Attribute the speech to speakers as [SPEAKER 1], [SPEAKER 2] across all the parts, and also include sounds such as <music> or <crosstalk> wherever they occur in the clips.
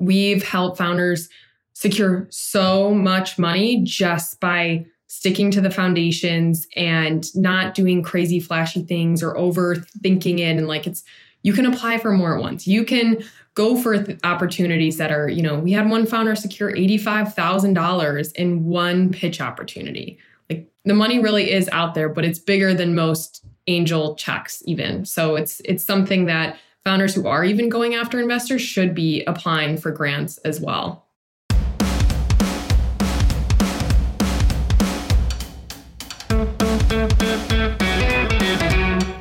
[SPEAKER 1] we've helped founders secure so much money just by sticking to the foundations and not doing crazy flashy things or overthinking it. And like it's you can apply for more at once. You can go for th- opportunities that are you know we had one founder secure $85000 in one pitch opportunity. Like the money really is out there but it's bigger than most angel checks even. So it's it's something that founders who are even going after investors should be applying for grants as well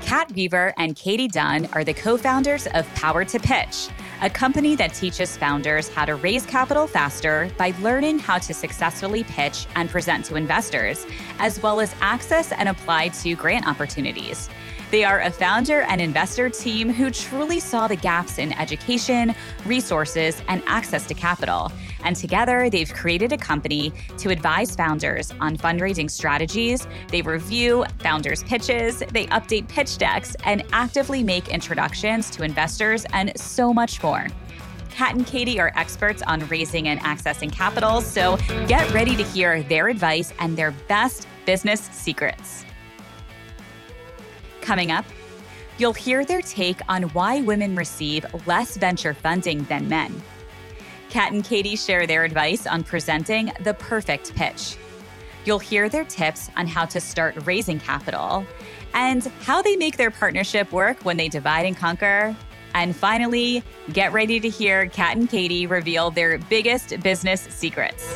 [SPEAKER 2] Kat Weaver and Katie Dunn are the co founders of Power to Pitch, a company that teaches founders how to raise capital faster by learning how to successfully pitch and present to investors, as well as access and apply to grant opportunities. They are a founder and investor team who truly saw the gaps in education, resources, and access to capital. And together, they've created a company to advise founders on fundraising strategies. They review founders' pitches, they update pitch decks, and actively make introductions to investors and so much more. Kat and Katie are experts on raising and accessing capital, so get ready to hear their advice and their best business secrets. Coming up, you'll hear their take on why women receive less venture funding than men. Kat and Katie share their advice on presenting the perfect pitch. You'll hear their tips on how to start raising capital and how they make their partnership work when they divide and conquer. And finally, get ready to hear Kat and Katie reveal their biggest business secrets.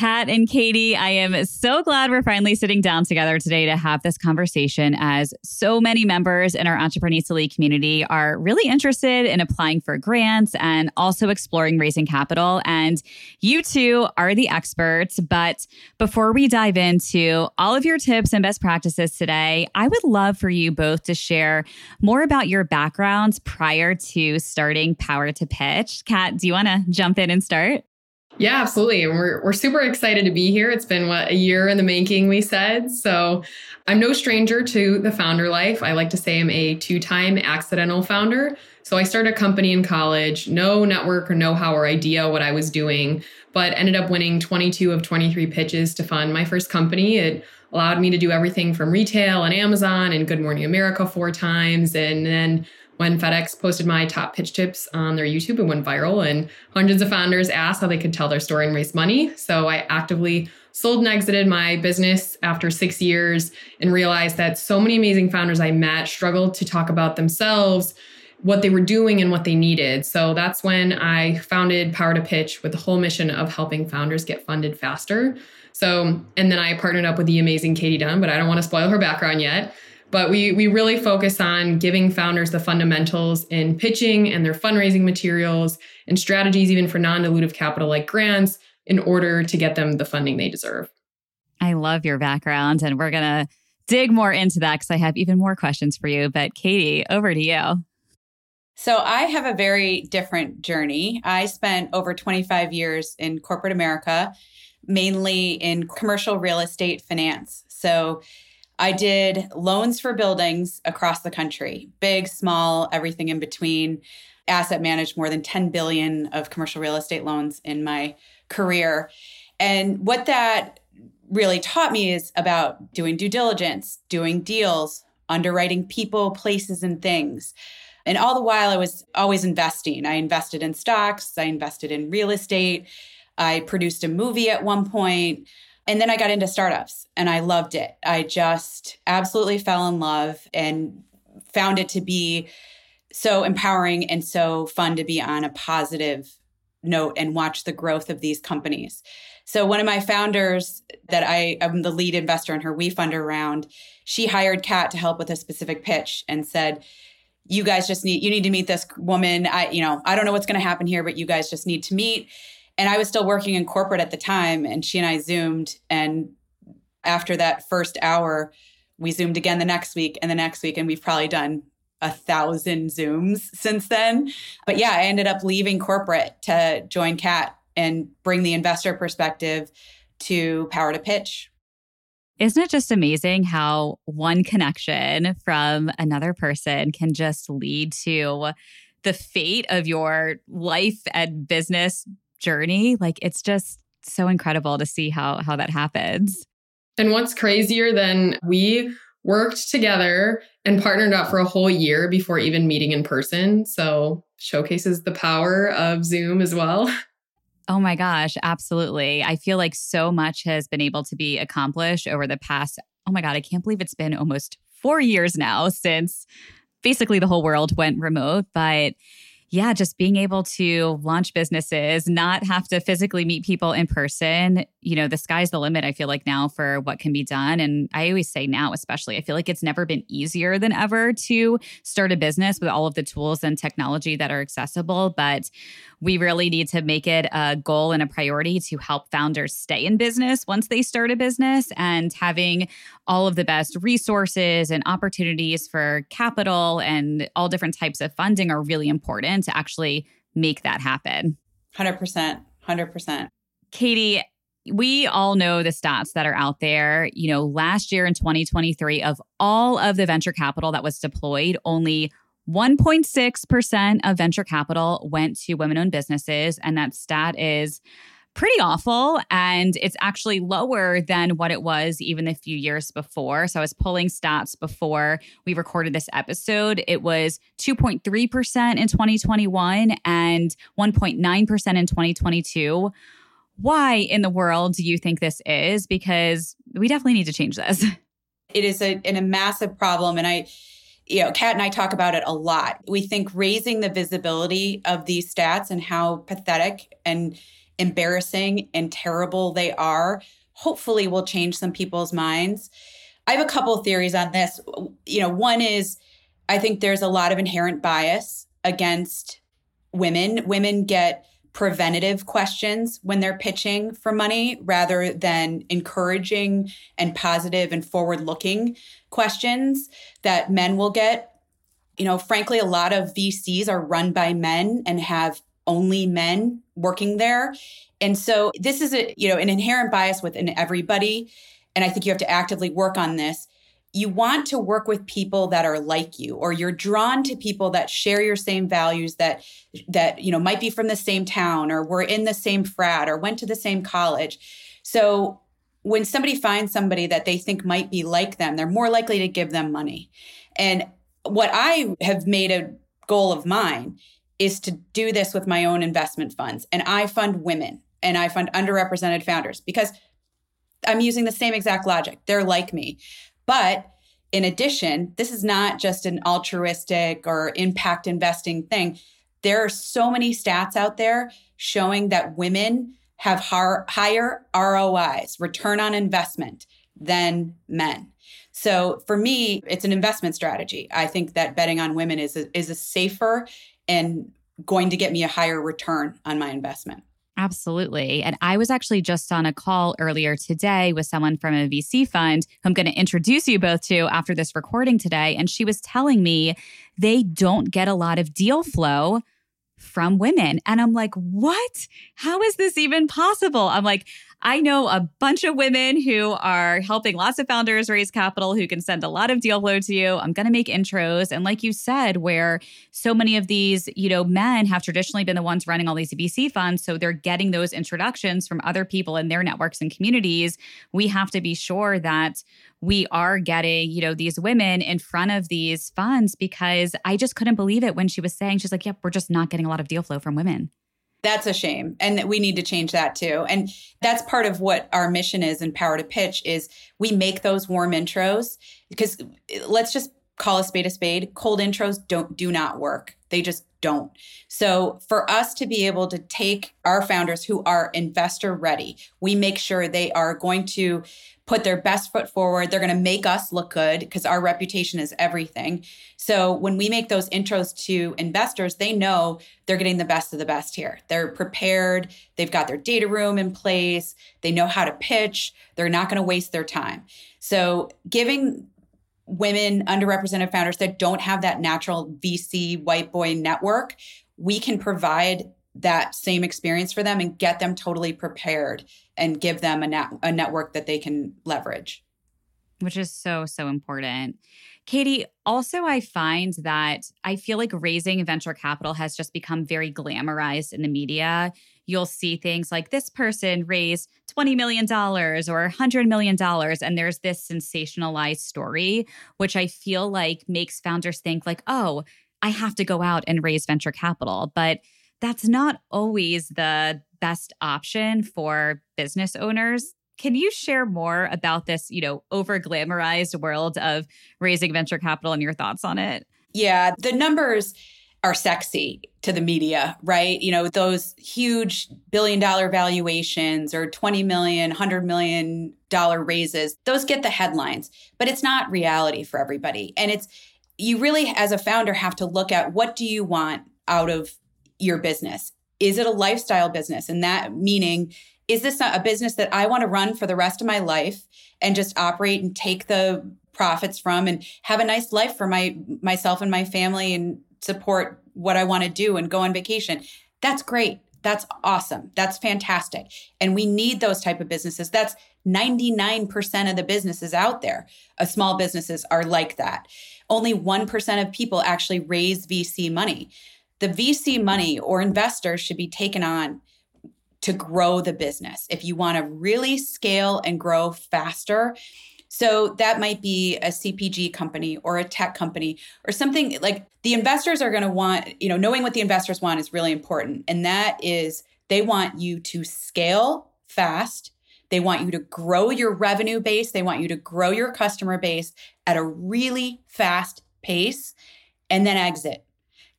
[SPEAKER 2] Kat and Katie, I am so glad we're finally sitting down together today to have this conversation as so many members in our Entreprenista League community are really interested in applying for grants and also exploring raising capital. And you two are the experts. But before we dive into all of your tips and best practices today, I would love for you both to share more about your backgrounds prior to starting Power to Pitch. Kat, do you want to jump in and start?
[SPEAKER 1] Yeah, absolutely. And we're, we're super excited to be here. It's been what a year in the making, we said. So I'm no stranger to the founder life. I like to say I'm a two time accidental founder. So I started a company in college, no network or know how or idea what I was doing, but ended up winning 22 of 23 pitches to fund my first company. It allowed me to do everything from retail and Amazon and Good Morning America four times. And then when FedEx posted my top pitch tips on their YouTube, it went viral, and hundreds of founders asked how they could tell their story and raise money. So I actively sold and exited my business after six years and realized that so many amazing founders I met struggled to talk about themselves, what they were doing, and what they needed. So that's when I founded Power to Pitch with the whole mission of helping founders get funded faster. So, and then I partnered up with the amazing Katie Dunn, but I don't want to spoil her background yet. But we we really focus on giving founders the fundamentals in pitching and their fundraising materials and strategies even for non-dilutive capital like grants in order to get them the funding they deserve.
[SPEAKER 2] I love your background and we're going to dig more into that cuz I have even more questions for you, but Katie, over to you.
[SPEAKER 3] So I have a very different journey. I spent over 25 years in corporate America, mainly in commercial real estate finance. So I did loans for buildings across the country, big, small, everything in between. Asset managed more than 10 billion of commercial real estate loans in my career. And what that really taught me is about doing due diligence, doing deals, underwriting people, places, and things. And all the while, I was always investing. I invested in stocks, I invested in real estate, I produced a movie at one point. And then I got into startups and I loved it. I just absolutely fell in love and found it to be so empowering and so fun to be on a positive note and watch the growth of these companies. So one of my founders that I am the lead investor in her WeFunder round, she hired Kat to help with a specific pitch and said, you guys just need you need to meet this woman. I you know, I don't know what's going to happen here, but you guys just need to meet and I was still working in corporate at the time, and she and I zoomed, and After that first hour, we zoomed again the next week and the next week, and we've probably done a thousand Zooms <laughs> since then. But yeah, I ended up leaving corporate to join Kat and bring the investor perspective to Power to Pitch.
[SPEAKER 2] Isn't it just amazing how one connection from another person can just lead to the fate of your life and business journey? Like it's just so incredible to see how how that happens.
[SPEAKER 1] And what's crazier than we worked together and partnered up for a whole year before even meeting in person. So showcases the power of Zoom as well. <laughs>
[SPEAKER 2] Oh my gosh, absolutely. I feel like so much has been able to be accomplished over the past, oh my God, I can't believe it's been almost four years now since basically the whole world went remote. But yeah, just being able to launch businesses, not have to physically meet people in person, you know, the sky's the limit, I feel like now for what can be done. And I always say now, especially, I feel like it's never been easier than ever to start a business with all of the tools and technology that are accessible. But we really need to make it a goal and a priority to help founders stay in business once they start a business and having all of the best resources and opportunities for capital and all different types of funding are really important to actually make that happen.
[SPEAKER 3] 100%. 100%.
[SPEAKER 2] Katie, we all know the stats that are out there. You know, last year in 2023, of all of the venture capital that was deployed, only 1.6% of venture capital went to women owned businesses. And that stat is pretty awful. And it's actually lower than what it was even a few years before. So I was pulling stats before we recorded this episode. It was 2.3% in 2021 and 1.9% in 2022. Why in the world do you think this is? Because we definitely need to change this. <laughs>
[SPEAKER 3] It is a, a massive problem. And I, you know, Kat and I talk about it a lot. We think raising the visibility of these stats and how pathetic and embarrassing and terrible they are, hopefully will change some people's minds. I have a couple theories on this. You know, one is I think there's a lot of inherent bias against women. Women get preventative questions when they're pitching for money rather than encouraging and positive and forward looking questions that men will get. You know, frankly, a lot of VCs are run by men and have only men working there. And so this is a, you know, an inherent bias within everybody. And I think you have to actively work on this you want to work with people that are like you or you're drawn to people that share your same values that that you know might be from the same town or were in the same frat or went to the same college so when somebody finds somebody that they think might be like them they're more likely to give them money and what i have made a goal of mine is to do this with my own investment funds and i fund women and i fund underrepresented founders because I'm using the same exact logic. They're like me. But in addition, this is not just an altruistic or impact investing thing. There are so many stats out there showing that women have higher ROIs, return on investment, than men. So for me, it's an investment strategy. I think that betting on women is a, is a safer and going to get me a higher return on my investment.
[SPEAKER 2] Absolutely. And I was actually just on a call earlier today with someone from a VC fund who I'm going to introduce you both to after this recording today. And she was telling me they don't get a lot of deal flow from women. And I'm like, what? How is this even possible? I'm like, I know a bunch of women who are helping lots of founders raise capital who can send a lot of deal flow to you. I'm going to make intros. And like you said, where so many of these, you know, men have traditionally been the ones running all these VC funds. So they're getting those introductions from other people in their networks and communities. We have to be sure that we are getting, you know, these women in front of these funds because I just couldn't believe it when she was saying, she's like, yep, we're just not getting a lot of deal flow from women.
[SPEAKER 3] That's a shame. And we need to change that too. And that's part of what our mission is in Power to Pitch is we make those warm intros because let's just call a spade a spade. Cold intros don't do not work. They just don't. So for us to be able to take our founders who are investor ready, we make sure they are going to put their best foot forward. They're going to make us look good because our reputation is everything. So when we make those intros to investors, they know they're getting the best of the best here. They're prepared, they've got their data room in place, they know how to pitch, they're not going to waste their time. So giving women underrepresented founders that don't have that natural VC white boy network, we can provide that same experience for them and get them totally prepared and give them a, net, a network that they can leverage.
[SPEAKER 2] Which is so, so important. Katie, also, I find that I feel like raising venture capital has just become very glamorized in the media. You'll see things like this person raised $20 million or $100 million, and there's this sensationalized story, which I feel like makes founders think, like, oh, I have to go out and raise venture capital. But that's not always the best option for business owners. Can you share more about this, you know, over glamorized world of raising venture capital and your thoughts on it?
[SPEAKER 3] Yeah, the numbers are sexy to the media, right? You know, those huge billion dollar valuations or 20 million, 100 million dollar raises, those get the headlines, but it's not reality for everybody. And it's you really as a founder have to look at what do you want out of your business? Is it a lifestyle business? And that meaning, is this a business that I want to run for the rest of my life and just operate and take the profits from and have a nice life for my myself and my family and support what I want to do and go on vacation? That's great. That's awesome. That's fantastic. And we need those type of businesses. That's 99% of the businesses out there. Uh, small businesses are like that. Only 1% of people actually raise VC money the VC money or investors should be taken on to grow the business. If you want to really scale and grow faster, so that might be a CPG company or a tech company or something like the investors are going to want, you know, knowing what the investors want is really important. And that is they want you to scale fast. They want you to grow your revenue base. They want you to grow your customer base at a really fast pace and then exit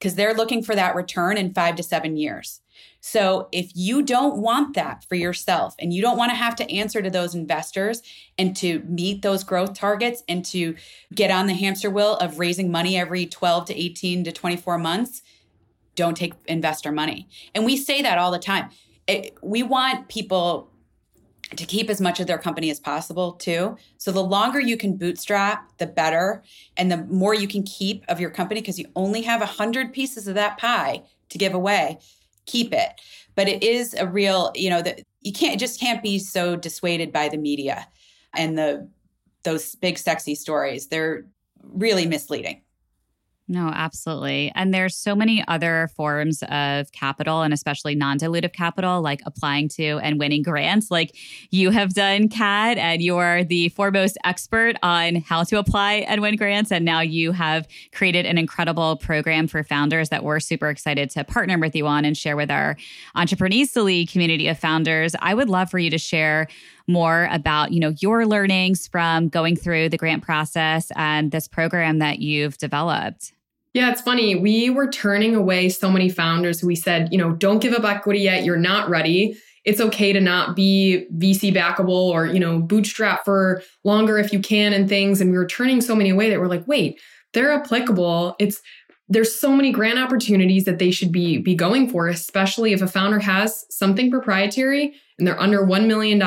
[SPEAKER 3] because they're looking for that return in five to seven years. So if you don't want that for yourself and you don't want to have to answer to those investors and to meet those growth targets and to get on the hamster wheel of raising money every 12 to 18 to 24 months, don't take investor money. And we say that all the time. It, we want people to keep as much of their company as possible too. So the longer you can bootstrap, the better, and the more you can keep of your company because you only have a hundred pieces of that pie to give away. Keep it, but it is a real, you know, that you can't just can't be so dissuaded by the media and the those big sexy stories. They're really misleading.
[SPEAKER 2] No, absolutely. And there's so many other forms of capital and especially non-dilutive capital like applying to and winning grants like you have done Kat and you are the foremost expert on how to apply and win grants and now you have created an incredible program for founders that we're super excited to partner with you on and share with our Entreprenista community of founders. I would love for you to share more about, you know, your learnings from going through the grant process and this program that you've developed.
[SPEAKER 1] Yeah, it's funny. We were turning away so many founders we said, you know, don't give up equity yet. You're not ready. It's okay to not be VC backable or, you know, bootstrap for longer if you can and things. And we were turning so many away that we're like, wait, they're applicable. It's there's so many grant opportunities that they should be be going for, especially if a founder has something proprietary and they're under $1 million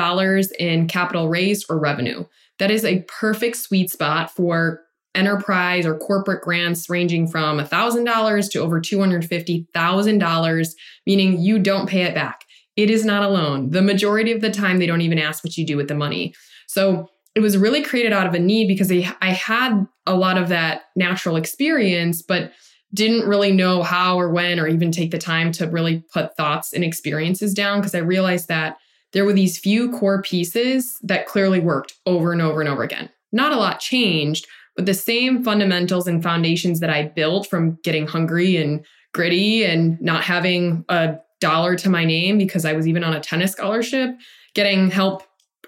[SPEAKER 1] in capital raised or revenue. That is a perfect sweet spot for enterprise or corporate grants ranging from $1,000 to over $250,000, meaning you don't pay it back. It is not a loan. The majority of the time, they don't even ask what you do with the money. So it was really created out of a need because I, I had a lot of that natural experience, but didn't really know how or when or even take the time to really put thoughts and experiences down because I realized that there were these few core pieces that clearly worked over and over and over again. Not a lot changed, but the same fundamentals and foundations that I built from getting hungry and gritty and not having a dollar to my name because I was even on a tennis scholarship, getting help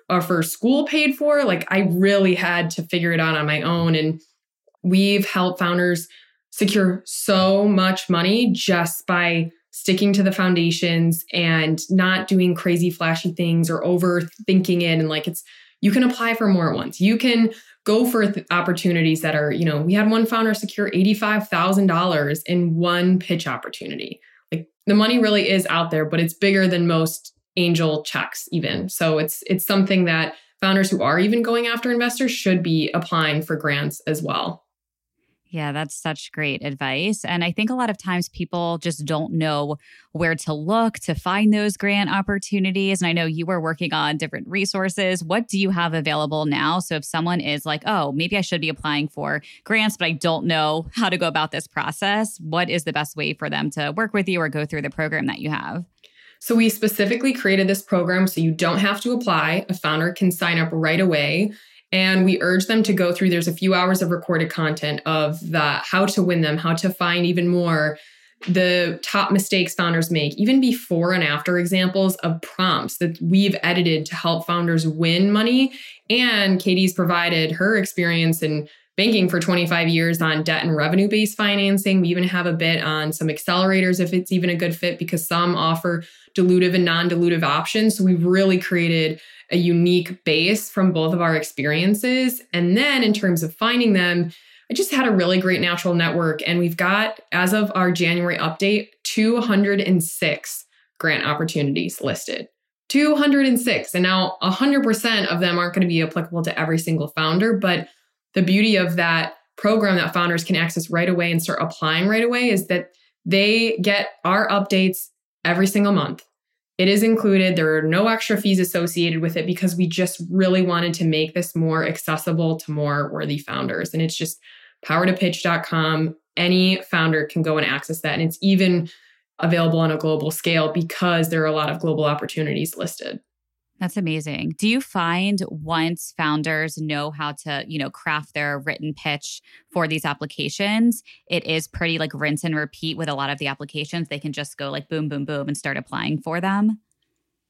[SPEAKER 1] uh, for school paid for, like I really had to figure it out on my own. And We've helped founders secure so much money just by sticking to the foundations and not doing crazy flashy things or overthinking it and like it's you can apply for more at once. You can go for th- opportunities that are, you know, we had one founder secure $85,000 in one pitch opportunity. Like the money really is out there, but it's bigger than most angel checks even. So it's it's something that founders who are even going after investors should be applying for grants as well.
[SPEAKER 2] Yeah, that's such great advice. And I think a lot of times people just don't know where to look to find those grant opportunities. And I know you were working on different resources. What do you have available now? So if someone is like, oh, maybe I should be applying for grants, but I don't know how to go about this process, what is the best way for them to work with you or go through the program that you have?
[SPEAKER 1] So we specifically created this program so you don't have to apply. A founder can sign up right away. And we urge them to go through, there's a few hours of recorded content of the how to win them, how to find even more, the top mistakes founders make, even before and after examples of prompts that we've edited to help founders win money. And Katie's provided her experience in banking for 25 years on debt and revenue based financing. We even have a bit on some accelerators if it's even a good fit because some offer dilutive and non dilutive options. So we've really created a unique base from both of our experiences. And then in terms of finding them, I just had a really great natural network. And we've got, as of our January update, 206 grant opportunities listed. 206. And now 100% of them aren't going to be applicable to every single founder. But the beauty of that program that founders can access right away and start applying right away is that they get our updates every single month. It is included. There are no extra fees associated with it because we just really wanted to make this more accessible to more worthy founders. And it's just powertopitch.com. Any founder can go and access that. And it's even available on a global scale because there are a lot of global opportunities listed.
[SPEAKER 2] That's amazing. Do you find once founders know how to, you know, craft their written pitch for these applications, it is pretty like rinse and repeat with a lot of the applications. They can just go like boom, boom, boom and start applying for them?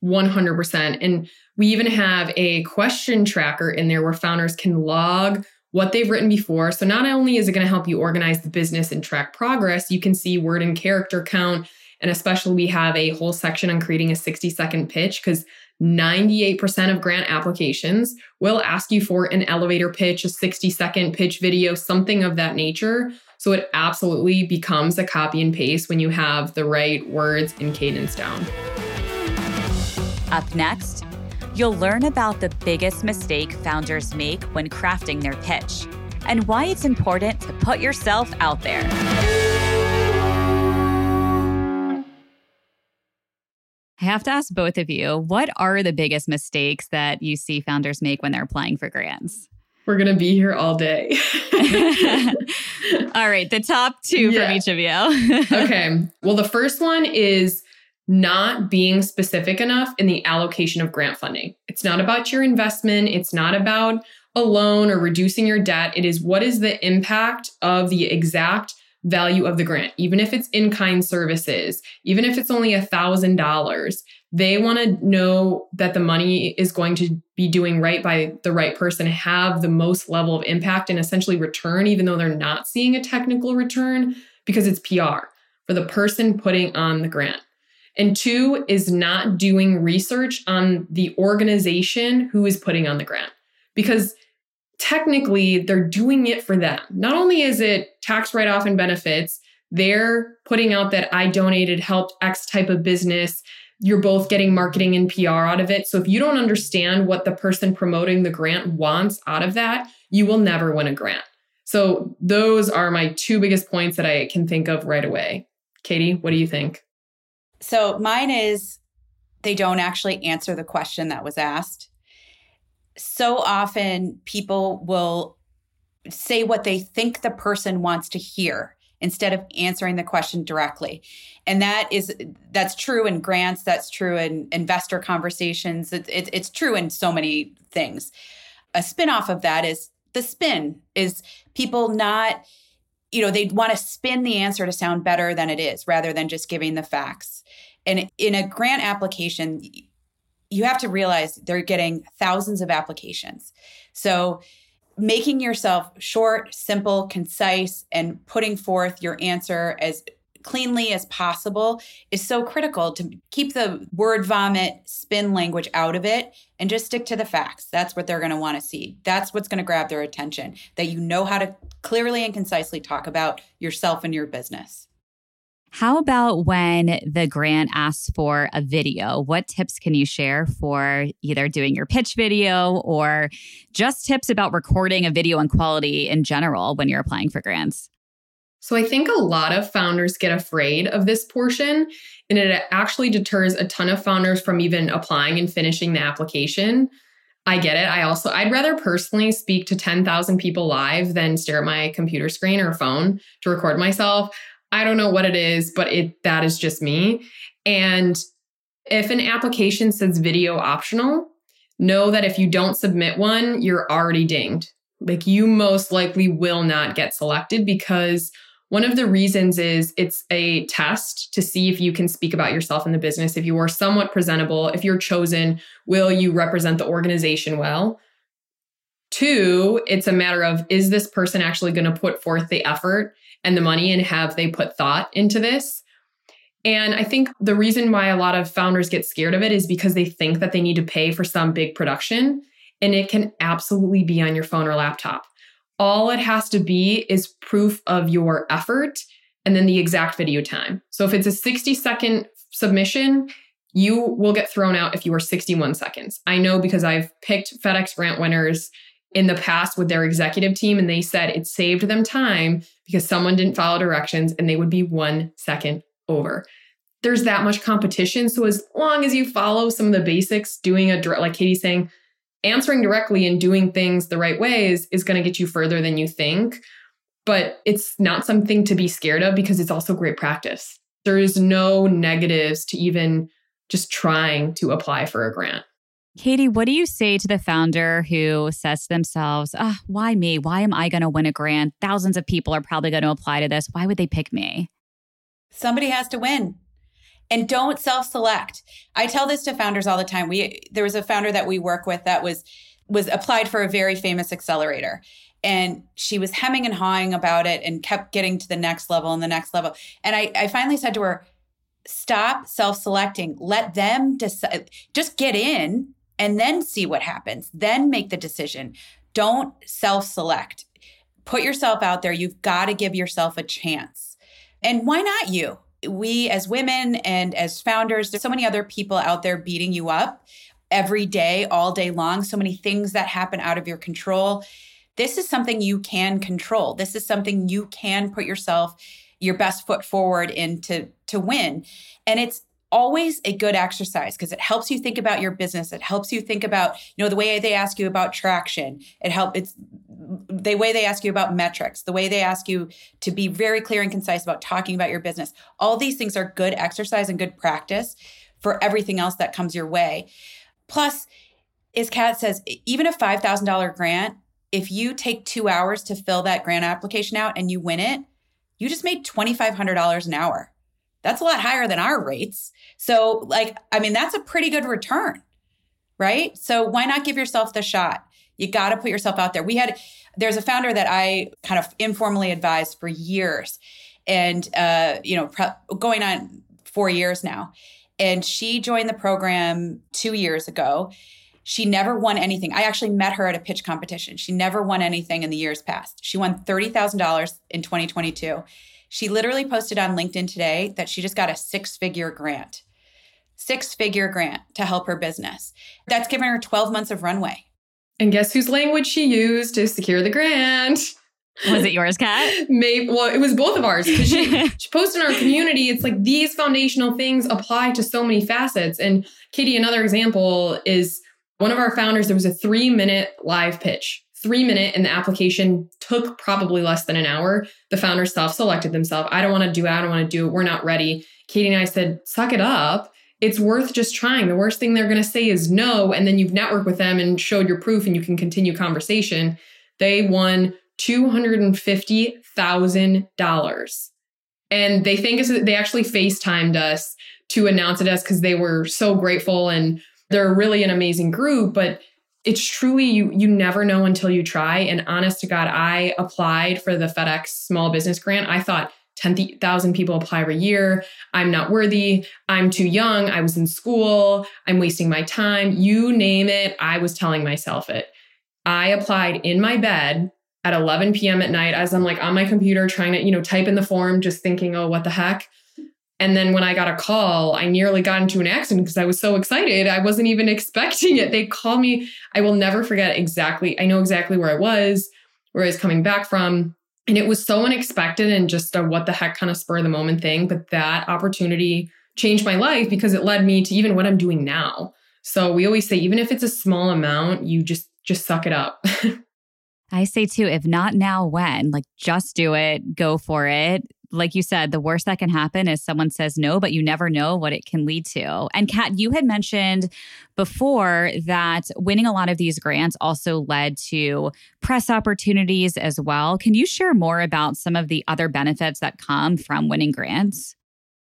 [SPEAKER 1] 100%. And we even have a question tracker in there where founders can log what they've written before. So not only is it going to help you organize the business and track progress, you can see word and character count. And especially, we have a whole section on creating a 60 second pitch because 98% of grant applications will ask you for an elevator pitch, a 60 second pitch video, something of that nature. So it absolutely becomes a copy and paste when you have the right words and cadence down.
[SPEAKER 2] Up next, you'll learn about the biggest mistake founders make when crafting their pitch and why it's important to put yourself out there. I have to ask both of you what are the biggest mistakes that you see founders make when they're applying for grants?
[SPEAKER 1] We're going to be here all day. <laughs>
[SPEAKER 2] all right, the top two yeah. from each of you.
[SPEAKER 1] okay. Well, the first one is not being specific enough in the allocation of grant funding. It's not about your investment, it's not about a loan or reducing your debt. It is what is the impact of the exact value of the grant, even if it's in kind services, even if it's only a thousand dollars. They want to know that the money is going to be doing right by the right person, have the most level of impact and essentially return, even though they're not seeing a technical return because it's PR for the person putting on the grant. And two is not doing research on the organization who is putting on the grant because technically they're doing it for them. Not only is it tax write off and benefits, they're putting out that I donated, helped X type of business. You're both getting marketing and PR out of it. So if you don't understand what the person promoting the grant wants out of that, you will never win a grant. So those are my two biggest points that I can think of right away. Katie, what do you think?
[SPEAKER 3] So mine is they don't actually answer the question that was asked so often people will say what they think the person wants to hear instead of answering the question directly. And that is that's true in grants that's true in investor conversations it, it, it's true in so many things. A spin-off of that is the spin is people not you know they want to spin the answer to sound better than it is rather than just giving the facts. And in a grant application you have to realize they're getting thousands of applications. So making yourself short, simple, concise, and putting forth your answer as cleanly as possible is so critical to keep the word vomit spin language out of it and just stick to the facts. That's what they're going to want to see. That's what's going to grab their attention, that you know how to clearly and concisely talk about yourself and your business.
[SPEAKER 2] How about when the grant asks for a video? What tips can you share for either doing your pitch video or just tips about recording a video and quality in general when you're applying for grants?
[SPEAKER 1] So I think a lot of founders get afraid of this portion, and it actually deters a ton of founders from even applying and finishing the application. I get it. I also, I'd rather personally speak to 10,000 people live than stare at my computer screen or phone to record myself. I don't know what it is, but it that is just me. And if an application says video optional, know that if you don't submit one, you're already dinged. Like you most likely will not get selected because one of the reasons is it's a test to see if you can speak about yourself in the business. If you are somewhat presentable, if you're chosen, will you represent the organization well? Two, it's a matter of is this person actually going to put forth the effort and the money and have they put thought into this? And I think the reason why a lot of founders get scared of it is because they think that they need to pay for some big production. And it can absolutely be on your phone or laptop. All it has to be is proof of your effort and then the exact video time. So if it's a 60 second submission, you will get thrown out if you are 61 seconds. I know because I've picked FedEx grant winners in the past with their executive team and they said it saved them time because someone didn't follow directions and they would be one second over. There's that much competition. So as long as you follow some of the basics, doing a like Katie's saying, answering directly and doing things the right ways is going to get you further than you think. But it's not something to be scared of because it's also great practice. There is no negatives to even just trying to apply for a grant.
[SPEAKER 2] Katie, what do you say to the founder who says to themselves, oh, why me? Why am I going to win a grant? Thousands of people are probably going to apply to this. Why would they pick me?
[SPEAKER 3] Somebody has to win and don't self-select. I tell this to founders all the time. We there was a founder that we work with that was was applied for a very famous accelerator and she was hemming and hawing about it and kept getting to the next level and the next level. And I, I finally said to her, stop self-selecting. Let them decide. Just get in and then see what happens. Then make the decision. Don't self-select. Put yourself out there. You've got to give yourself a chance. And why not you? we as women and as founders, there's so many other people out there beating you up every day, all day long, so many things that happen out of your control. This is something you can control. This is something you can put yourself your best foot forward in to, to win. And it's always a good exercise because it helps you think about your business. It helps you think about, you know, the way they ask you about traction. It help it's the way they ask you about metrics, the way they ask you to be very clear and concise about talking about your business. All these things are good exercise and good practice for everything else that comes your way. Plus, as Kat says, even a $5,000 grant, if you take two hours to fill that grant application out and you win it, you just made $2,500 an hour. That's a lot higher than our rates. So, like, I mean, that's a pretty good return, right? So, why not give yourself the shot? You got to put yourself out there. We had, there's a founder that I kind of informally advised for years and, uh, you know, pre- going on four years now. And she joined the program two years ago. She never won anything. I actually met her at a pitch competition. She never won anything in the years past. She won $30,000 in 2022. She literally posted on LinkedIn today that she just got a six figure grant, six figure grant to help her business. That's given her 12 months of runway.
[SPEAKER 1] And guess whose language she used to secure the grant?
[SPEAKER 2] Was it yours, Kat? <laughs>
[SPEAKER 1] Maybe. Well, it was both of ours because she, <laughs> she posted in our community. It's like these foundational things apply to so many facets. And Katie, another example is one of our founders. There was a three minute live pitch, three minute, and the application took probably less than an hour. The founder self selected themselves. I don't want to do it. I don't want to do it. We're not ready. Katie and I said, suck it up it's worth just trying. The worst thing they're going to say is no. And then you've networked with them and showed your proof and you can continue conversation. They won $250,000. And they think they actually FaceTimed us to announce it us because they were so grateful and they're really an amazing group. But it's truly you you never know until you try and honest to god i applied for the fedex small business grant i thought 10,000 people apply every year. I'm not worthy. I'm too young. I was in school. I'm wasting my time. You name it. I was telling myself it. I applied in my bed at 11 p.m. at night as I'm like on my computer trying to, you know, type in the form, just thinking, oh, what the heck? And then when I got a call, I nearly got into an accident because I was so excited. I wasn't even <laughs> expecting it. They called me. I will never forget exactly. I know exactly where I was, where I was coming back from. And it was so unexpected and just a what the heck kind of spur of the moment thing. But that opportunity changed my life because it led me to even what I'm doing now. So we always say, even if it's a small amount, you just just suck it up. <laughs>
[SPEAKER 2] I say too, if not now, when? Like just do it, go for it like you said, the worst that can happen is someone says no, but you never know what it can lead to. And Kat, you had mentioned before that winning a lot of these grants also led to press opportunities as well. Can you share more about some of the other benefits that come from winning grants?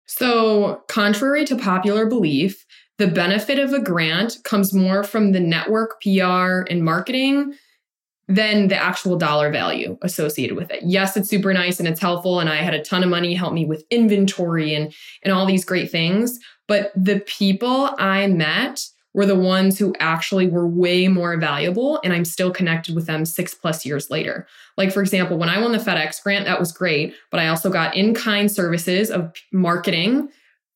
[SPEAKER 1] So, contrary to popular belief, the benefit of a grant comes more from the network PR and marketing than the actual dollar value associated with it. Yes, it's super nice and it's helpful. And I had a ton of money help me with inventory and, and all these great things. But the people I met were the ones who actually were way more valuable. And I'm still connected with them six plus years later. Like, for example, when I won the FedEx grant, that was great. But I also got in kind services of marketing,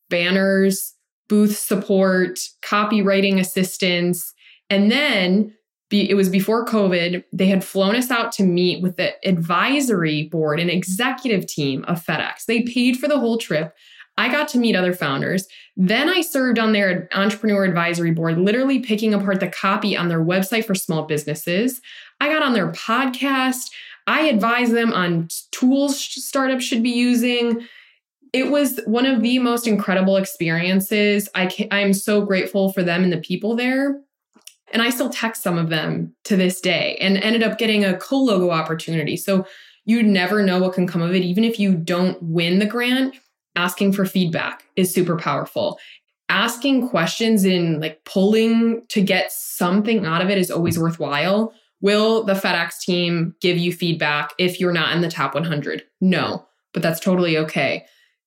[SPEAKER 1] banners, booth support, copywriting assistance. And then be, it was before COVID. They had flown us out to meet with the advisory board and executive team of FedEx. They paid for the whole trip. I got to meet other founders. Then I served on their entrepreneur advisory board, literally picking apart the copy on their website for small businesses. I got on their podcast. I advised them on tools startups should be using. It was one of the most incredible experiences. I I'm so grateful for them and the people there. And I still text some of them to this day and ended up getting a co logo opportunity. So you never know what can come of it. Even if you don't win the grant, asking for feedback is super powerful. Asking questions and like pulling to get something out of it is always worthwhile. Will the FedEx team give you feedback if you're not in the top 100? No, but that's totally okay.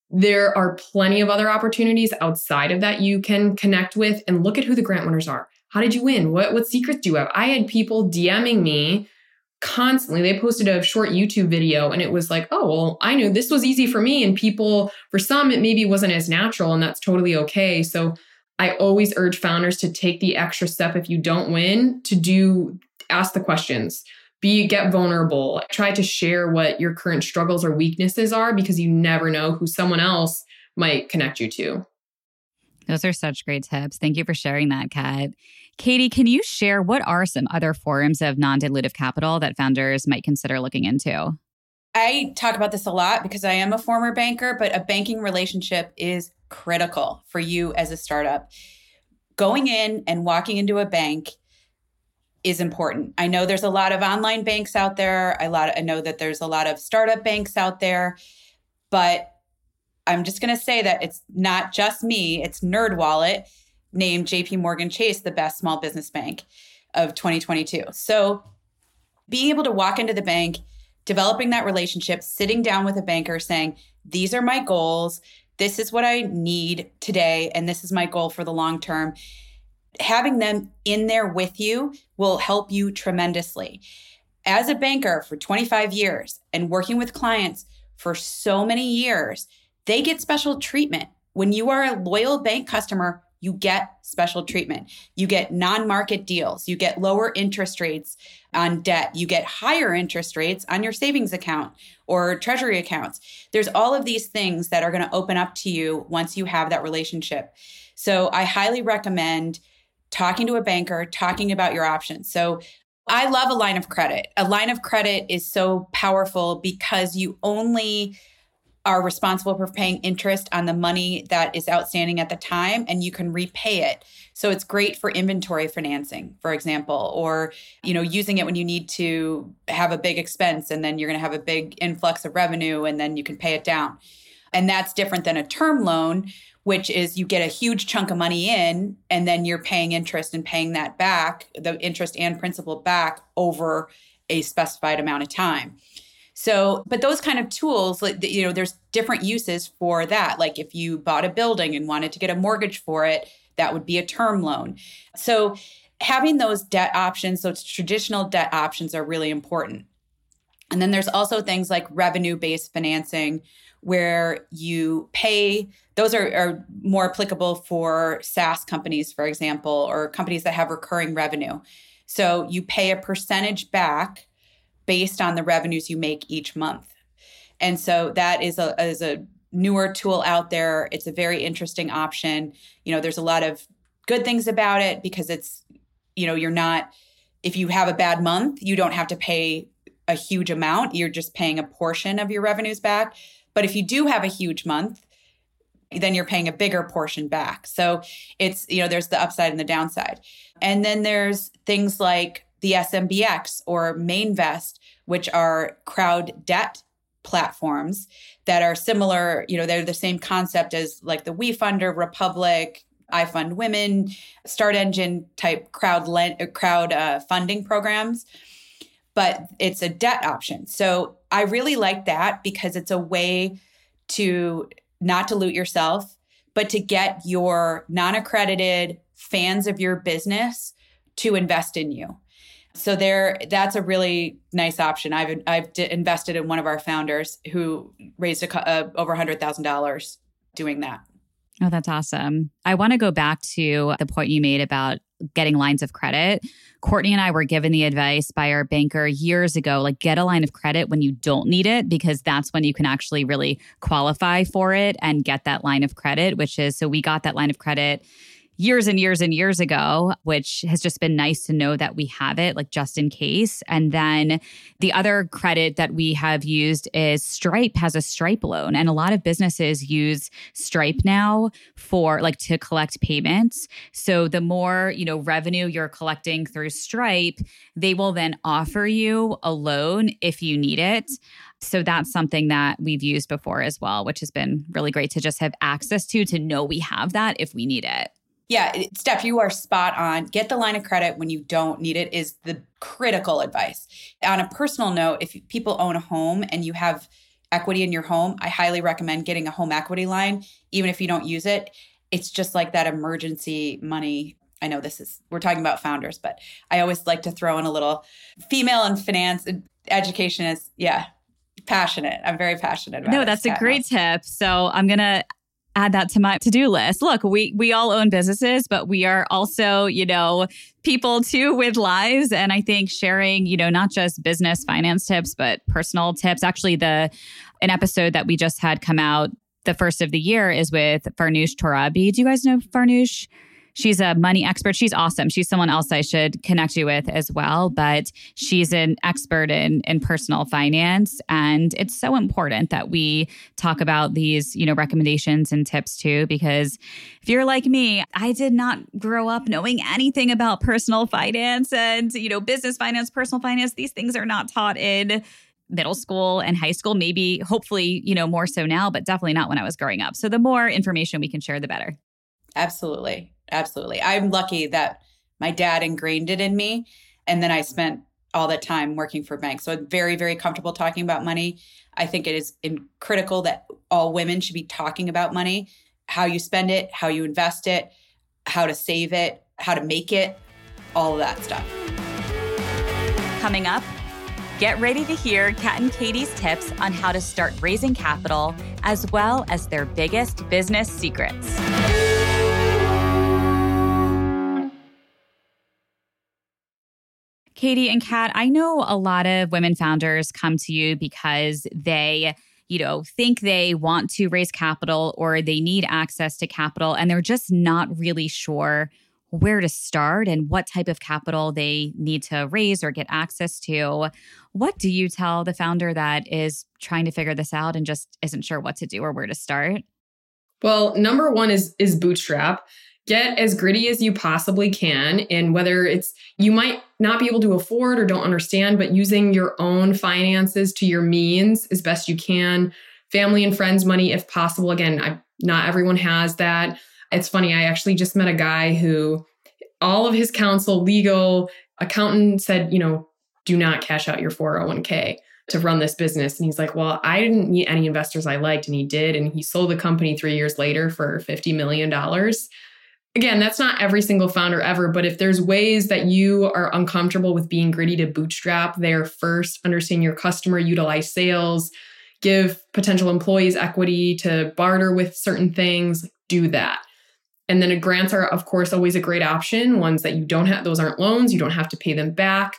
[SPEAKER 1] There are plenty of other opportunities outside of that you can connect with and look at who the grant winners are. How did you win? What what secrets do you have? I had people DMing me constantly. They posted a short YouTube video and it was like, oh, well, I knew this was easy for me. And people, for some, it maybe wasn't as natural, and that's totally okay. So I always urge founders to take the extra step if you don't win, to do ask the questions. Be get vulnerable. Try to share what your current struggles or weaknesses are because you never know who someone else might connect you to.
[SPEAKER 2] Those are such great tips. Thank you for sharing that, Kat. Katie, can you share what are some other forms of non dilutive capital that founders might consider looking into?
[SPEAKER 3] I talk about this a lot because I am a former banker, but a banking relationship is critical for you as a startup. Going in and walking into a bank is important. I know there's a lot of online banks out there. I lot I know that there's a lot of startup banks out there, but I'm just going to say that it's not just me, it's NerdWallet named JP Morgan Chase the best small business bank of 2022. So being able to walk into the bank, developing that relationship, sitting down with a banker saying, "These are my goals. This is what I need today and this is my goal for the long term." Having them in there with you will help you tremendously. As a banker for 25 years and working with clients for so many years, they get special treatment. When you are a loyal bank customer, you get special treatment. You get non market deals. You get lower interest rates on debt. You get higher interest rates on your savings account or treasury accounts. There's all of these things that are going to open up to you once you have that relationship. So I highly recommend talking to a banker, talking about your options. So I love a line of credit. A line of credit is so powerful because you only are responsible for paying interest on the money that is outstanding at the time and you can repay it. So it's great for inventory financing, for example, or you know, using it when you need to have a big expense and then you're going to have a big influx of revenue and then you can pay it down. And that's different than a term loan, which is you get a huge chunk of money in and then you're paying interest and paying that back, the interest and principal back over a specified amount of time. So, but those kind of tools, like you know, there's different uses for that. Like if you bought a building and wanted to get a mortgage for it, that would be a term loan. So, having those debt options, those traditional debt options are really important. And then there's also things like revenue based financing, where you pay, those are, are, more applicable for SaaS companies, for example, or companies that have recurring revenue. So you pay a percentage back based on the revenues you make each month. And so that is a, is a newer tool out there. It's a very interesting option. You know, there's a lot of good things about it because it's, you know, you're not, if you have a bad month, you don't have to pay a huge amount. You're just paying a portion of your revenues back. But if you do have a huge month, then you're paying a bigger portion back. So it's, you know, there's the upside and the downside. And then there's things like the SMBX or Mainvest, which are crowd debt platforms that are similar, you know, they're the same concept as like the WeFunder, Republic, iFundWomen, Start Engine type crowd lend, crowd uh, funding programs, but it's a debt option. So I really like that because it's a way to not dilute yourself, but to get your non-accredited fans of your business to invest in you. So there, that's a really nice option. I've I've d- invested in one of our founders who raised a, uh, over hundred thousand dollars doing that.
[SPEAKER 2] Oh, that's awesome. I want to go back to the point you made about getting lines of credit. Courtney and I were given the advice by our banker years ago like, get a line of credit when you don't need it, because that's when you can actually really qualify for it and get that line of credit, which is so we got that line of credit years and years and years ago, which has just been nice to know that we have it, like just in case. And then the other credit that we have used is Stripe has a Stripe loan. And a lot of businesses use Stripe now for like to collect payments. So the more, you know, revenue you're collecting through Stripe, they will then offer you a loan if you need it. So that's something that we've used before as well, which has been really great to just have access to, to know we have that if we need it.
[SPEAKER 3] Yeah, Steph, you are spot on. Get the line of credit when you don't need it is the critical advice. On a personal note, if people own a home and you have equity in your home, I highly recommend getting a home equity line, even if you don't use it. It's just like that emergency money. I know this is, we're talking about founders, but I always like to throw in a little female in finance education is, yeah, passionate. I'm very passionate about it.
[SPEAKER 2] No, that's a great tip. So I'm going to add that to my to-do list. Look, we we all own businesses, but we are also, you know, people too with lives and I think sharing, you know, not just business finance tips, but personal tips. Actually, the an episode that we just had come out the first of the year is with Farnoosh Torabi. Do you guys know Farnoosh? She's a money expert. She's awesome. She's someone else I should connect you with as well. But she's an expert in in personal finance, and it's so important that we talk about these, you know, recommendations and tips too. Because if you're like me, I did not grow up knowing anything about personal finance and you know business finance, personal finance. These things are not taught in middle school and high school maybe hopefully you know more so now but definitely not when i was growing up so the more information we can share the better
[SPEAKER 3] absolutely Absolutely. I'm lucky that my dad ingrained it in me. And then I spent all that time working for banks. So I'm very, very comfortable talking about money. I think it is critical that all women should be talking about money, how you spend it, how you invest it, how to save it, how to make it, all of that stuff.
[SPEAKER 2] Coming up, get ready to hear Kat and Katie's tips on how to start raising capital, as well as their biggest business secrets. Katie and Kat, I know a lot of women founders come to you because they you know, think they want to raise capital or they need access to capital and they're just not really sure where to start and what type of capital they need to raise or get access to. What do you tell the founder that is trying to figure this out and just isn't sure what to do or where to start?
[SPEAKER 1] Well, number 1 is is bootstrap get as gritty as you possibly can and whether it's you might not be able to afford or don't understand but using your own finances to your means as best you can family and friends money if possible. Again, I, not everyone has that. It's funny, I actually just met a guy who all of his counsel, legal, accountant said, you know, do not cash out your 401k to run this business. And he's like, Well, I didn't meet any investors I liked, and he did. And he sold the company three years later for $50 million. Again, that's not every single founder ever, but if there's ways that you are uncomfortable with being gritty to bootstrap there first, understand your customer, utilize sales, give potential employees equity to barter with certain things, do that. And then grants are, of course, always a great option. Ones that you don't have, those aren't loans, you don't have to pay them back.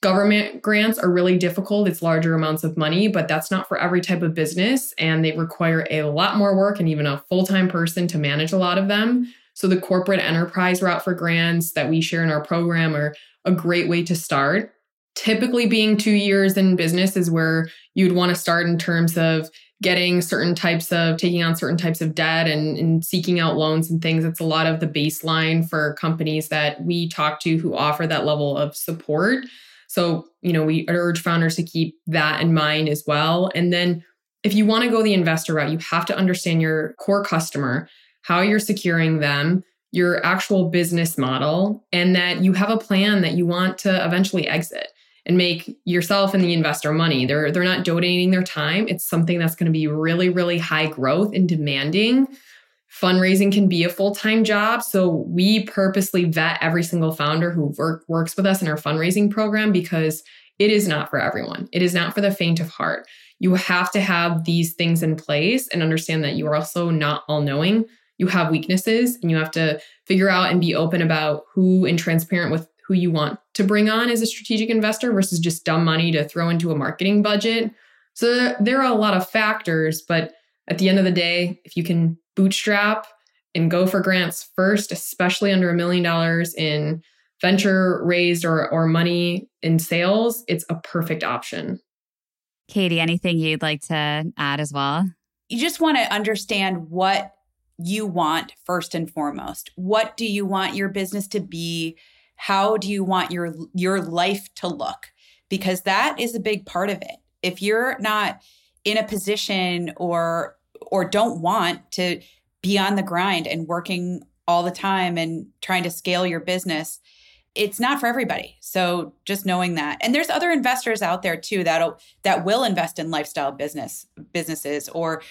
[SPEAKER 1] Government grants are really difficult. It's larger amounts of money, but that's not for every type of business. And they require a lot more work and even a full time person to manage a lot of them. So the corporate enterprise route for grants that we share in our program are a great way to start. Typically, being two years in business is where you'd want to start in terms of getting certain types of taking on certain types of debt and, and seeking out loans and things. It's a lot of the baseline for companies that we talk to who offer that level of support. So, you know, we urge founders to keep that in mind as well. And then if you want to go the investor route, you have to understand your core customer, how you're securing them, your actual business model, and that you have a plan that you want to eventually exit and make yourself and the investor money. They're they're not donating their time. It's something that's going to be really really high growth and demanding fundraising can be a full-time job so we purposely vet every single founder who work, works with us in our fundraising program because it is not for everyone it is not for the faint of heart you have to have these things in place and understand that you are also not all knowing you have weaknesses and you have to figure out and be open about who and transparent with who you want to bring on as a strategic investor versus just dumb money to throw into a marketing budget so there are a lot of factors but at the end of the day if you can bootstrap and go for grants first, especially under a million dollars in venture raised or, or money in sales, it's a perfect option.
[SPEAKER 2] Katie, anything you'd like to add as well?
[SPEAKER 3] You just want to understand what you want first and foremost. What do you want your business to be? How do you want your your life to look? Because that is a big part of it. If you're not in a position or or don't want to be on the grind and working all the time and trying to scale your business it's not for everybody so just knowing that and there's other investors out there too that that will invest in lifestyle business businesses or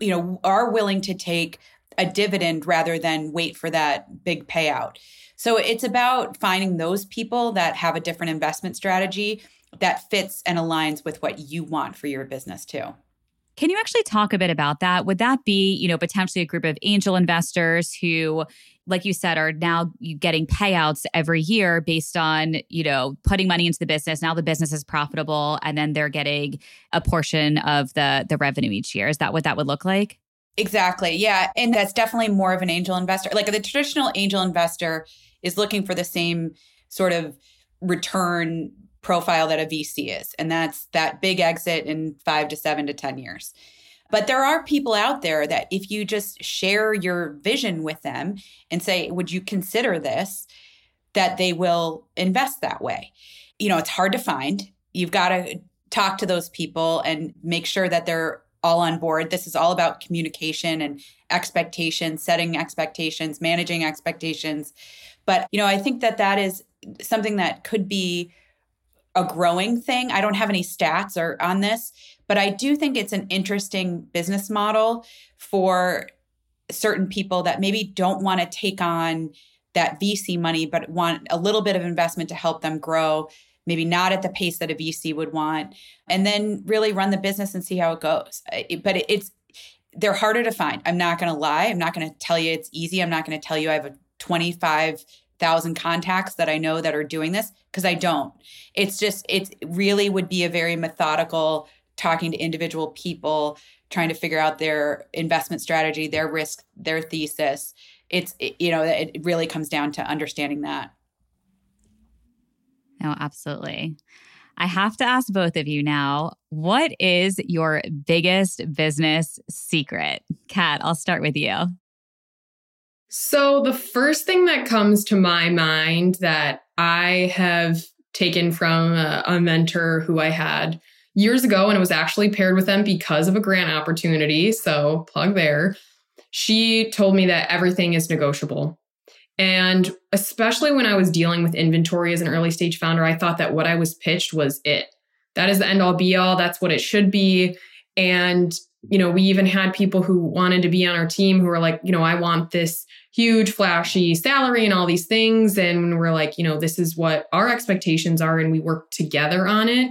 [SPEAKER 3] you know are willing to take a dividend rather than wait for that big payout so it's about finding those people that have a different investment strategy that fits and aligns with what you want for your business too
[SPEAKER 2] can you actually talk a bit about that? Would that be, you know, potentially a group of angel investors who, like you said, are now getting payouts every year based on, you know, putting money into the business. Now the business is profitable and then they're getting a portion of the the revenue each year. Is that what that would look like?
[SPEAKER 3] Exactly. Yeah. And that's definitely more of an angel investor. Like the traditional angel investor is looking for the same sort of return profile that a VC is. And that's that big exit in five to seven to 10 years. But there are people out there that if you just share your vision with them and say, would you consider this? That they will invest that way. You know, it's hard to find. You've got to talk to those people and make sure that they're all on board. This is all about communication and expectations, setting expectations, managing expectations. But, you know, I think that that is something that could be a growing thing. I don't have any stats or on this, but I do think it's an interesting business model for certain people that maybe don't want to take on that VC money, but want a little bit of investment to help them grow, maybe not at the pace that a VC would want, and then really run the business and see how it goes. But it's, they're harder to find. I'm not going to lie. I'm not going to tell you it's easy. I'm not going to tell you I have a 25 thousand contacts that I know that are doing this because I don't. It's just it really would be a very methodical talking to individual people, trying to figure out their investment strategy, their risk, their thesis. It's it, you know it really comes down to understanding that.
[SPEAKER 2] No, absolutely. I have to ask both of you now what is your biggest business secret? Kat, I'll start with you.
[SPEAKER 1] So, the first thing that comes to my mind that I have taken from a, a mentor who I had years ago and it was actually paired with them because of a grant opportunity. So, plug there. She told me that everything is negotiable. And especially when I was dealing with inventory as an early stage founder, I thought that what I was pitched was it. That is the end all be all. That's what it should be. And, you know, we even had people who wanted to be on our team who were like, you know, I want this huge, flashy salary and all these things. And we're like, you know, this is what our expectations are. And we work together on it.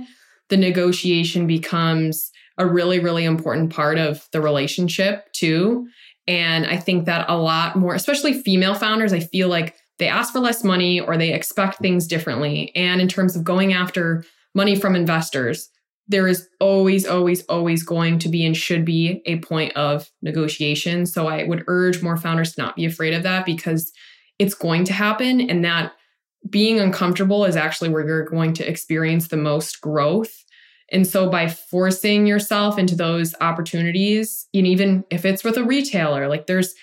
[SPEAKER 1] The negotiation becomes a really, really important part of the relationship too. And I think that a lot more, especially female founders, I feel like they ask for less money or they expect things differently. And in terms of going after money from investors, there is always, always, always going to be and should be a point of negotiation. So I would urge more founders to not be afraid of that because it's going to happen. And that being uncomfortable is actually where you're going to experience the most growth and so by forcing yourself into those opportunities, and even if it's with a retailer, like there's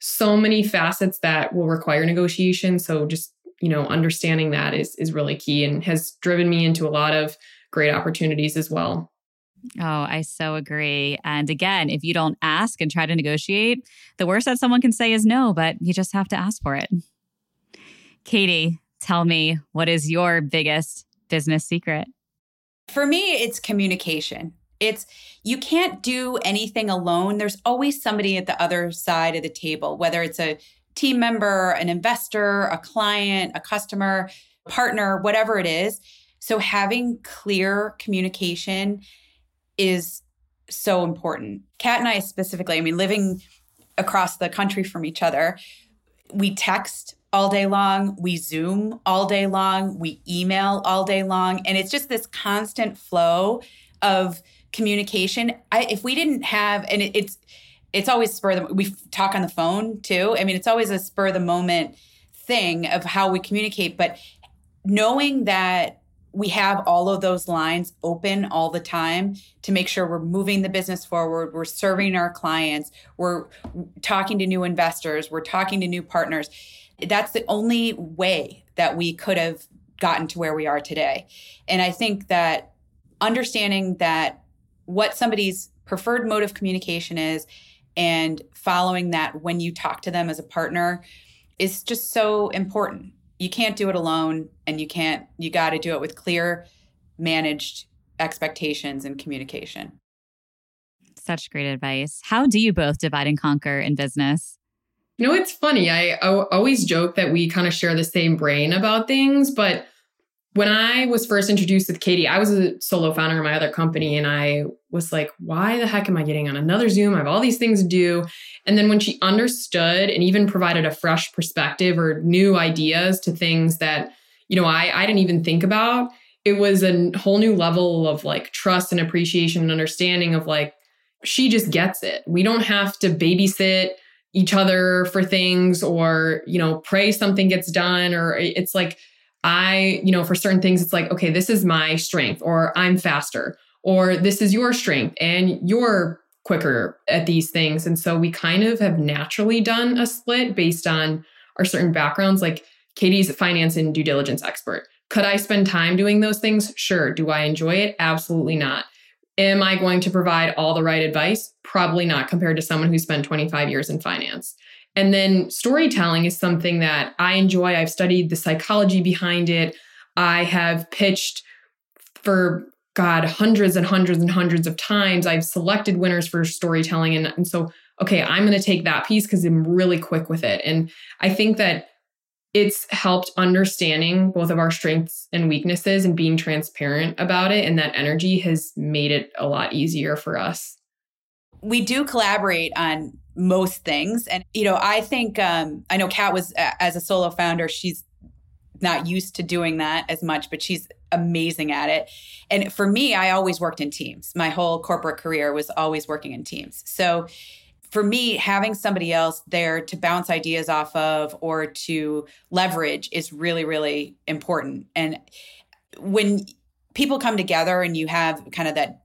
[SPEAKER 1] so many facets that will require negotiation. So just, you know, understanding that is is really key and has driven me into a lot of great opportunities as well.
[SPEAKER 2] Oh, I so agree. And again, if you don't ask and try to negotiate, the worst that someone can say is no, but you just have to ask for it. Katie, tell me, what is your biggest business secret?
[SPEAKER 3] For me, it's communication. It's you can't do anything alone. There's always somebody at the other side of the table, whether it's a team member, an investor, a client, a customer, partner, whatever it is. So having clear communication is so important. Kat and I specifically, I mean, living across the country from each other, we text all day long. We Zoom all day long. We email all day long. And it's just this constant flow of communication. I, if we didn't have, and it, it's, it's always spur the, we talk on the phone too. I mean, it's always a spur the moment thing of how we communicate, but knowing that we have all of those lines open all the time to make sure we're moving the business forward, we're serving our clients, we're talking to new investors, we're talking to new partners that's the only way that we could have gotten to where we are today. And I think that understanding that what somebody's preferred mode of communication is and following that when you talk to them as a partner is just so important. You can't do it alone and you can't you got to do it with clear managed expectations and communication.
[SPEAKER 2] Such great advice. How do you both divide and conquer in business?
[SPEAKER 1] You know, it's funny. I, I always joke that we kind of share the same brain about things, but when I was first introduced with Katie, I was a solo founder in my other company, and I was like, why the heck am I getting on another Zoom? I have all these things to do. And then when she understood and even provided a fresh perspective or new ideas to things that, you know, I, I didn't even think about, it was a whole new level of like trust and appreciation and understanding of like, she just gets it. We don't have to babysit each other for things or, you know, pray something gets done or it's like I, you know, for certain things it's like, okay, this is my strength or I'm faster or this is your strength and you're quicker at these things. And so we kind of have naturally done a split based on our certain backgrounds. Like Katie's a finance and due diligence expert. Could I spend time doing those things? Sure. Do I enjoy it? Absolutely not. Am I going to provide all the right advice? Probably not compared to someone who spent 25 years in finance. And then storytelling is something that I enjoy. I've studied the psychology behind it. I have pitched for God hundreds and hundreds and hundreds of times. I've selected winners for storytelling. And, and so, okay, I'm going to take that piece because I'm really quick with it. And I think that it's helped understanding both of our strengths and weaknesses and being transparent about it. And that energy has made it a lot easier for us.
[SPEAKER 3] We do collaborate on most things. And, you know, I think, um, I know Kat was, as a solo founder, she's not used to doing that as much, but she's amazing at it. And for me, I always worked in teams. My whole corporate career was always working in teams. So for me, having somebody else there to bounce ideas off of or to leverage is really, really important. And when people come together and you have kind of that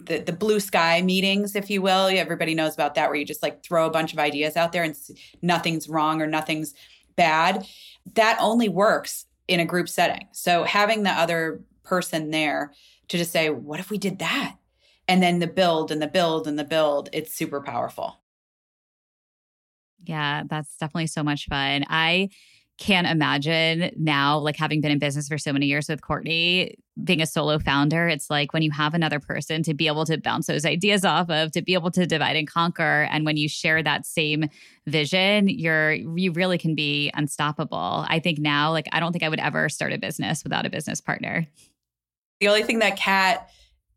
[SPEAKER 3] the, the blue sky meetings, if you will, everybody knows about that, where you just like throw a bunch of ideas out there and nothing's wrong or nothing's bad. That only works in a group setting. So having the other person there to just say, what if we did that? And then the build and the build and the build, it's super powerful.
[SPEAKER 2] Yeah, that's definitely so much fun. I can't imagine now, like having been in business for so many years with Courtney, being a solo founder, it's like when you have another person to be able to bounce those ideas off of, to be able to divide and conquer. And when you share that same vision, you're, you really can be unstoppable. I think now, like, I don't think I would ever start a business without a business partner.
[SPEAKER 3] The only thing that Kat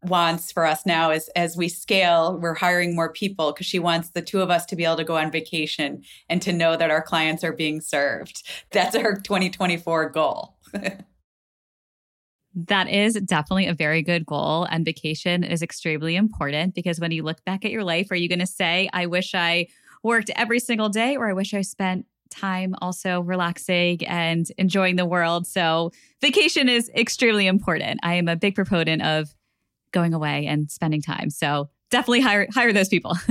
[SPEAKER 3] wants for us now is as we scale, we're hiring more people because she wants the two of us to be able to go on vacation and to know that our clients are being served. That's our 2024 goal. <laughs>
[SPEAKER 2] That is definitely a very good goal. And vacation is extremely important because when you look back at your life, are you going to say, I wish I worked every single day or I wish I spent time also relaxing and enjoying the world? So, vacation is extremely important. I am a big proponent of going away and spending time. So definitely hire hire those people. <laughs>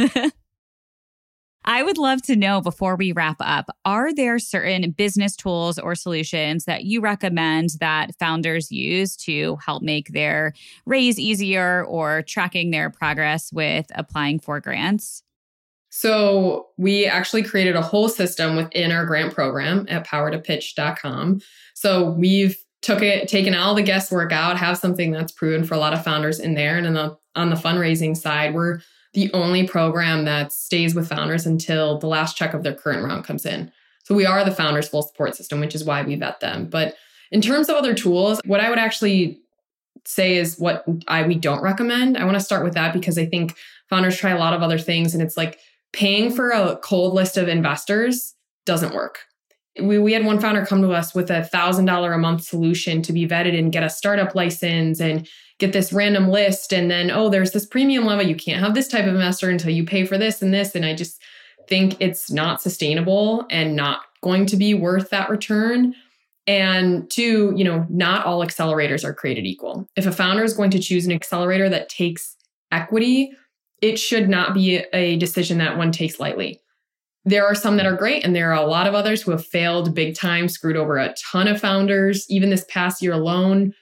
[SPEAKER 2] I would love to know before we wrap up are there certain business tools or solutions that you recommend that founders use to help make their raise easier or tracking their progress with applying for grants?
[SPEAKER 1] So, we actually created a whole system within our grant program at powertopitch.com. So, we've took it taken all the guesswork out have something that's proven for a lot of founders in there. And the, on the fundraising side we're the only program that stays with founders until the last check of their current round comes in. So we are the founders full support system which is why we vet them. But in terms of other tools what i would actually say is what i we don't recommend. I want to start with that because i think founders try a lot of other things and it's like paying for a cold list of investors doesn't work we, we had one founder come to us with a thousand dollar a month solution to be vetted and get a startup license and get this random list. And then oh there's this premium level. You can't have this type of investor until you pay for this and this. And i just think it's not sustainable and not going to be worth that return. And two you know not all accelerators are created equal. If a founder is going to choose an accelerator that takes equity it should not be a decision that one takes lightly there are some that are great, and there are a lot of others who have failed big time, screwed over a ton of founders, even this past year alone.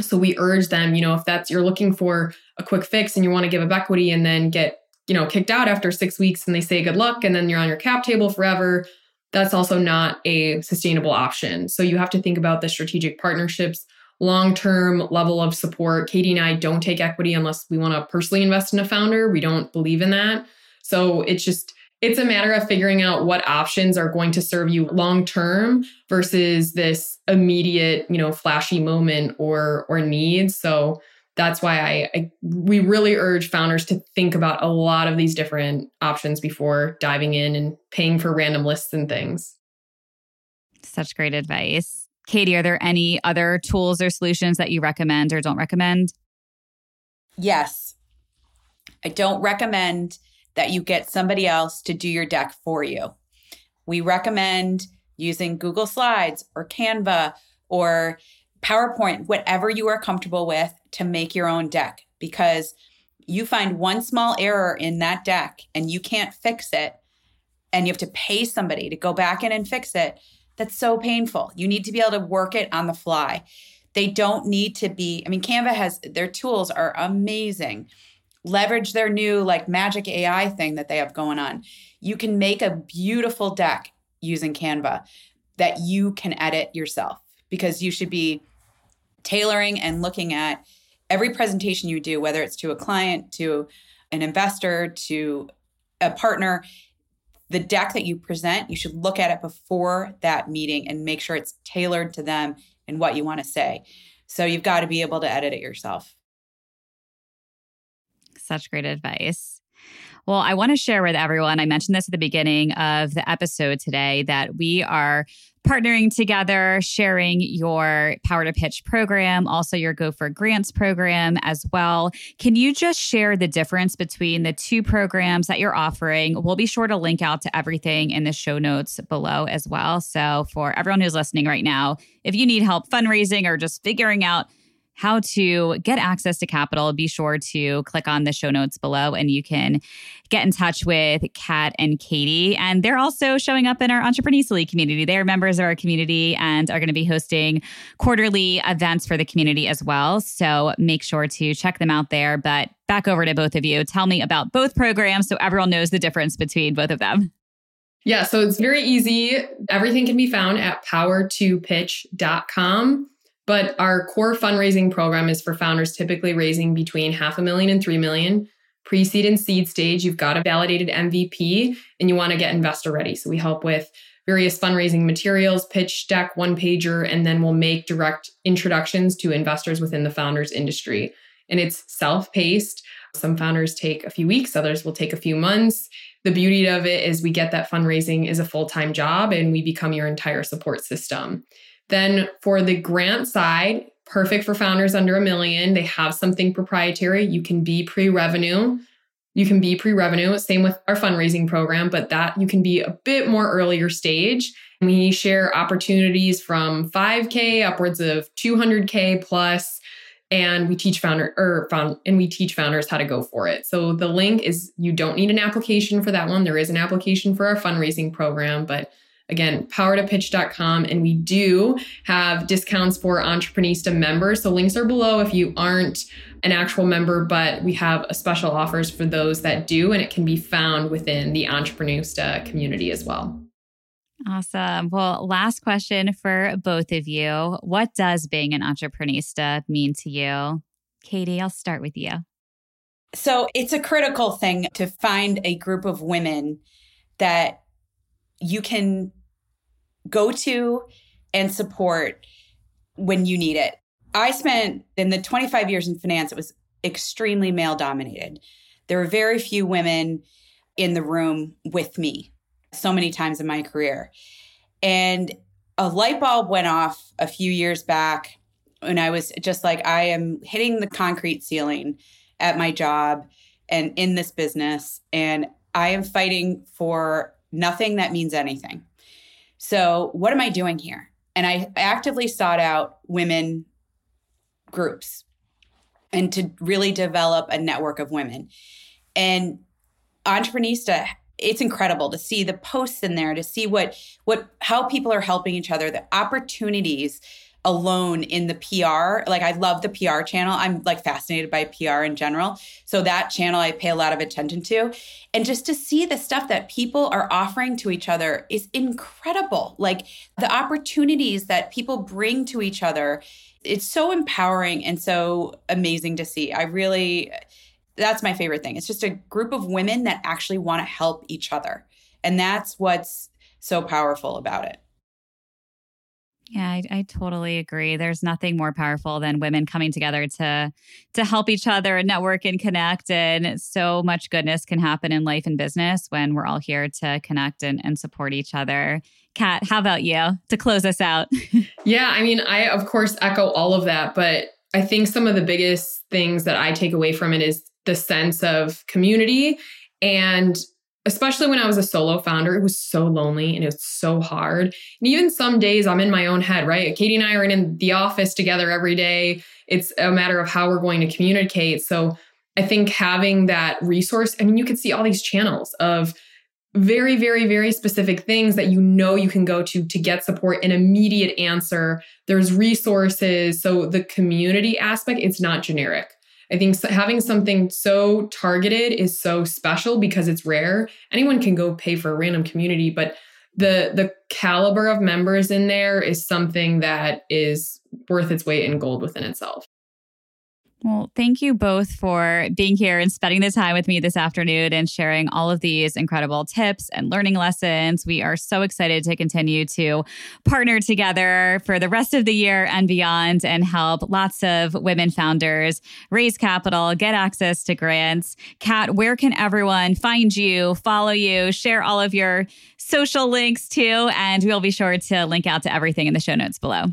[SPEAKER 1] So we urge them, you know, if that's you're looking for a quick fix and you want to give up equity and then get, you know, kicked out after six weeks and they say good luck and then you're on your cap table forever, that's also not a sustainable option. So you have to think about the strategic partnerships, long term level of support. Katie and I don't take equity unless we want to personally invest in a founder. We don't believe in that. So it's just, it's a matter of figuring out what options are going to serve you long term versus this immediate, you know, flashy moment or or need. So that's why I, I, we really urge founders to think about a lot of these different options before diving in and paying for random lists and things.
[SPEAKER 2] Such great advice. Katie, are there any other tools or solutions that you recommend or don't recommend?
[SPEAKER 3] Yes. I don't recommend that you get somebody else to do your deck for you. We recommend using Google Slides or Canva or PowerPoint, whatever you are comfortable with to make your own deck because you find one small error in that deck and you can't fix it and you have to pay somebody to go back in and fix it. That's so painful. You need to be able to work it on the fly. They don't need to be, I mean, Canva has their tools are amazing leverage their new like magic AI thing that they have going on. You can make a beautiful deck using Canva that you can edit yourself because you should be tailoring and looking at every presentation you do, whether it's to a client, to an investor, to a partner. The deck that you present, you should look at it before that meeting and make sure it's tailored to them and what you want to say. So you've got to be able to edit it yourself.
[SPEAKER 2] Such great advice. Well, I want to share with everyone. I mentioned this at the beginning of the episode today that we are partnering together, sharing your Power to Pitch program, also your Go for Grants program as well. Can you just share the difference between the two programs that you're offering? We'll be sure to link out to everything in the show notes below as well. So, for everyone who's listening right now, if you need help fundraising or just figuring out how to get access to capital, be sure to click on the show notes below and you can get in touch with Kat and Katie. And they're also showing up in our Entreprenista community. They are members of our community and are going to be hosting quarterly events for the community as well. So make sure to check them out there. But back over to both of you. Tell me about both programs so everyone knows the difference between both of them.
[SPEAKER 1] Yeah, so it's very easy. Everything can be found at power2pitch.com. But our core fundraising program is for founders typically raising between half a million and three million. Pre seed and seed stage, you've got a validated MVP and you want to get investor ready. So we help with various fundraising materials, pitch deck, one pager, and then we'll make direct introductions to investors within the founders industry. And it's self paced. Some founders take a few weeks, others will take a few months. The beauty of it is we get that fundraising is a full time job and we become your entire support system. Then for the grant side, perfect for founders under a million. They have something proprietary. You can be pre revenue. You can be pre revenue. Same with our fundraising program, but that you can be a bit more earlier stage. We share opportunities from 5K upwards of 200K plus, and we teach founder or found and we teach founders how to go for it. So the link is you don't need an application for that one. There is an application for our fundraising program, but Again, power2pitch.com. And we do have discounts for Entreprenista members. So links are below if you aren't an actual member, but we have a special offers for those that do, and it can be found within the Entreprenista community as well.
[SPEAKER 2] Awesome. Well, last question for both of you. What does being an Entreprenista mean to you? Katie, I'll start with you.
[SPEAKER 3] So it's a critical thing to find a group of women that you can go to and support when you need it. I spent in the 25 years in finance, it was extremely male dominated. There were very few women in the room with me so many times in my career. And a light bulb went off a few years back when I was just like, I am hitting the concrete ceiling at my job and in this business. And I am fighting for nothing that means anything. So, what am I doing here? And I actively sought out women groups and to really develop a network of women. And Entreprenista, it's incredible to see the posts in there, to see what what how people are helping each other, the opportunities alone in the PR. Like I love the PR channel. I'm like fascinated by PR in general. So that channel I pay a lot of attention to. And just to see the stuff that people are offering to each other is incredible. Like the opportunities that people bring to each other. It's so empowering and so amazing to see. I really that's my favorite thing. It's just a group of women that actually want to help each other. And that's what's so powerful about it.
[SPEAKER 2] Yeah, I, I, totally agree. There's nothing more powerful than women coming together to to help each other and network and connect. And so much goodness can happen in life and business when we're all here to connect and, and support each other. Kat, how about you to close us out? <laughs>
[SPEAKER 1] yeah, I mean, I of course echo all of that, but I think some of the biggest things that I take away from it is the sense of community and especially when I was a solo founder, it was so lonely and it was so hard. And even some days I'm in my own head, right? Katie and I are in the office together every day. It's a matter of how we're going to communicate. So I think having that resource, I mean, you could see all these channels of very, very, very specific things that you know you can go to to get support, an immediate answer. There's resources. So the community aspect, it's not generic. I think having something so targeted is so special because it's rare. Anyone can go pay for a random community, but the the caliber of members in there is something that is worth its weight in gold within itself.
[SPEAKER 2] Well, thank you both for being here and spending the time with me this afternoon and sharing all of these incredible tips and learning lessons. We are so excited to continue to partner together for the rest of the year and beyond and help lots of women founders raise capital, get access to grants. Kat, where can everyone find you, follow you, share all of your social links too? And we'll be sure to link out to everything in the show notes below.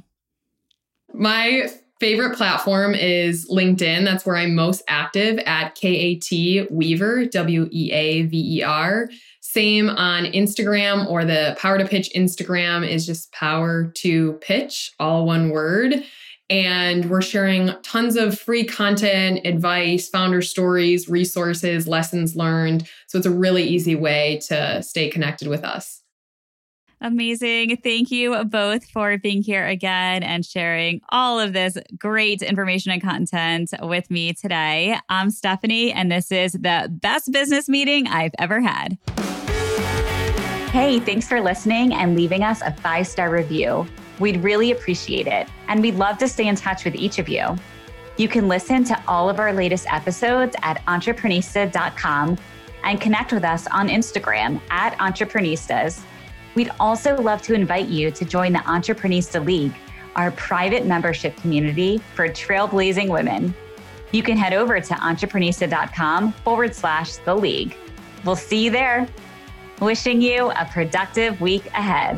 [SPEAKER 1] My favorite platform is LinkedIn. That's where I'm most active at KAT Weaver, W E A V E R. Same on Instagram or the Power to Pitch Instagram is just Power to Pitch, all one word. And we're sharing tons of free content, advice, founder stories, resources, lessons learned. So it's a really easy way to stay connected with us.
[SPEAKER 2] Amazing. Thank you both for being here again and sharing all of this great information and content with me today. I'm Stephanie, and this is the best business meeting I've ever had. Hey, thanks for listening and leaving us a five star review. We'd really appreciate it, and we'd love to stay in touch with each of you. You can listen to all of our latest episodes at entreprenista.com and connect with us on Instagram at entreprenistas. We'd also love to invite you to join the Entreprenista League, our private membership community for trailblazing women. You can head over to entreprenista.com forward slash the league. We'll see you there. Wishing you a productive week ahead.